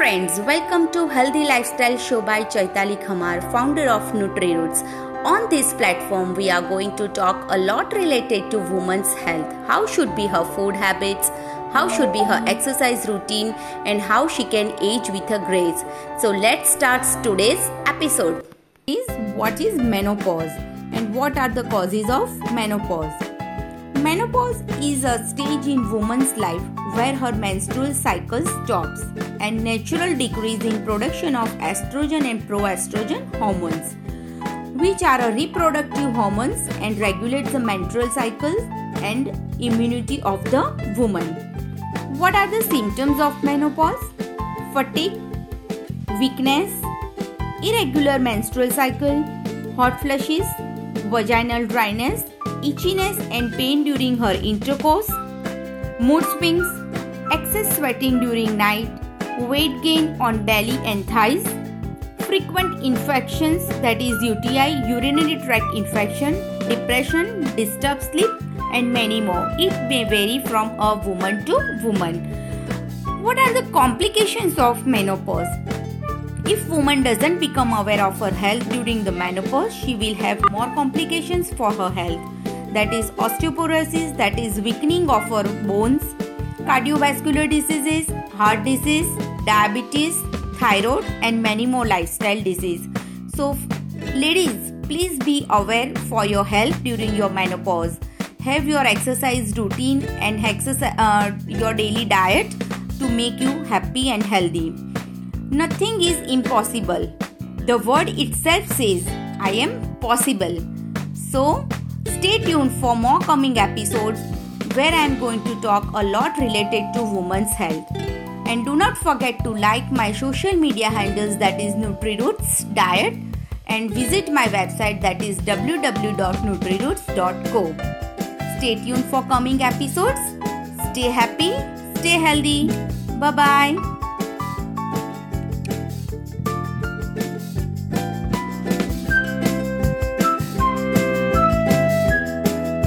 friends, welcome to Healthy Lifestyle Show by Chaitali Khamar, founder of NutriRoots. On this platform, we are going to talk a lot related to women's health. How should be her food habits, how should be her exercise routine, and how she can age with her grace. So let's start today's episode. Is what is menopause and what are the causes of menopause? Menopause is a stage in woman's life where her menstrual cycle stops and natural decrease in production of estrogen and progesterone hormones which are reproductive hormones and regulates the menstrual cycle and immunity of the woman. What are the symptoms of menopause? Fatigue, weakness, irregular menstrual cycle, hot flushes, vaginal dryness, itchiness and pain during her intercourse, mood swings, excess sweating during night, weight gain on belly and thighs, frequent infections that is UTI, urinary tract infection, depression, disturbed sleep and many more. It may vary from a woman to woman. What are the complications of menopause? If woman doesn't become aware of her health during the menopause, she will have more complications for her health. That is osteoporosis, that is weakening of our bones, cardiovascular diseases, heart disease, diabetes, thyroid and many more lifestyle disease. So ladies, please be aware for your health during your menopause. Have your exercise routine and exercise uh, your daily diet to make you happy and healthy. Nothing is impossible. The word itself says, I am possible. So, stay tuned for more coming episodes where I am going to talk a lot related to women's health. And do not forget to like my social media handles that is NutriRoots Diet and visit my website that is www.nutriroots.co. Stay tuned for coming episodes. Stay happy, stay healthy. Bye bye.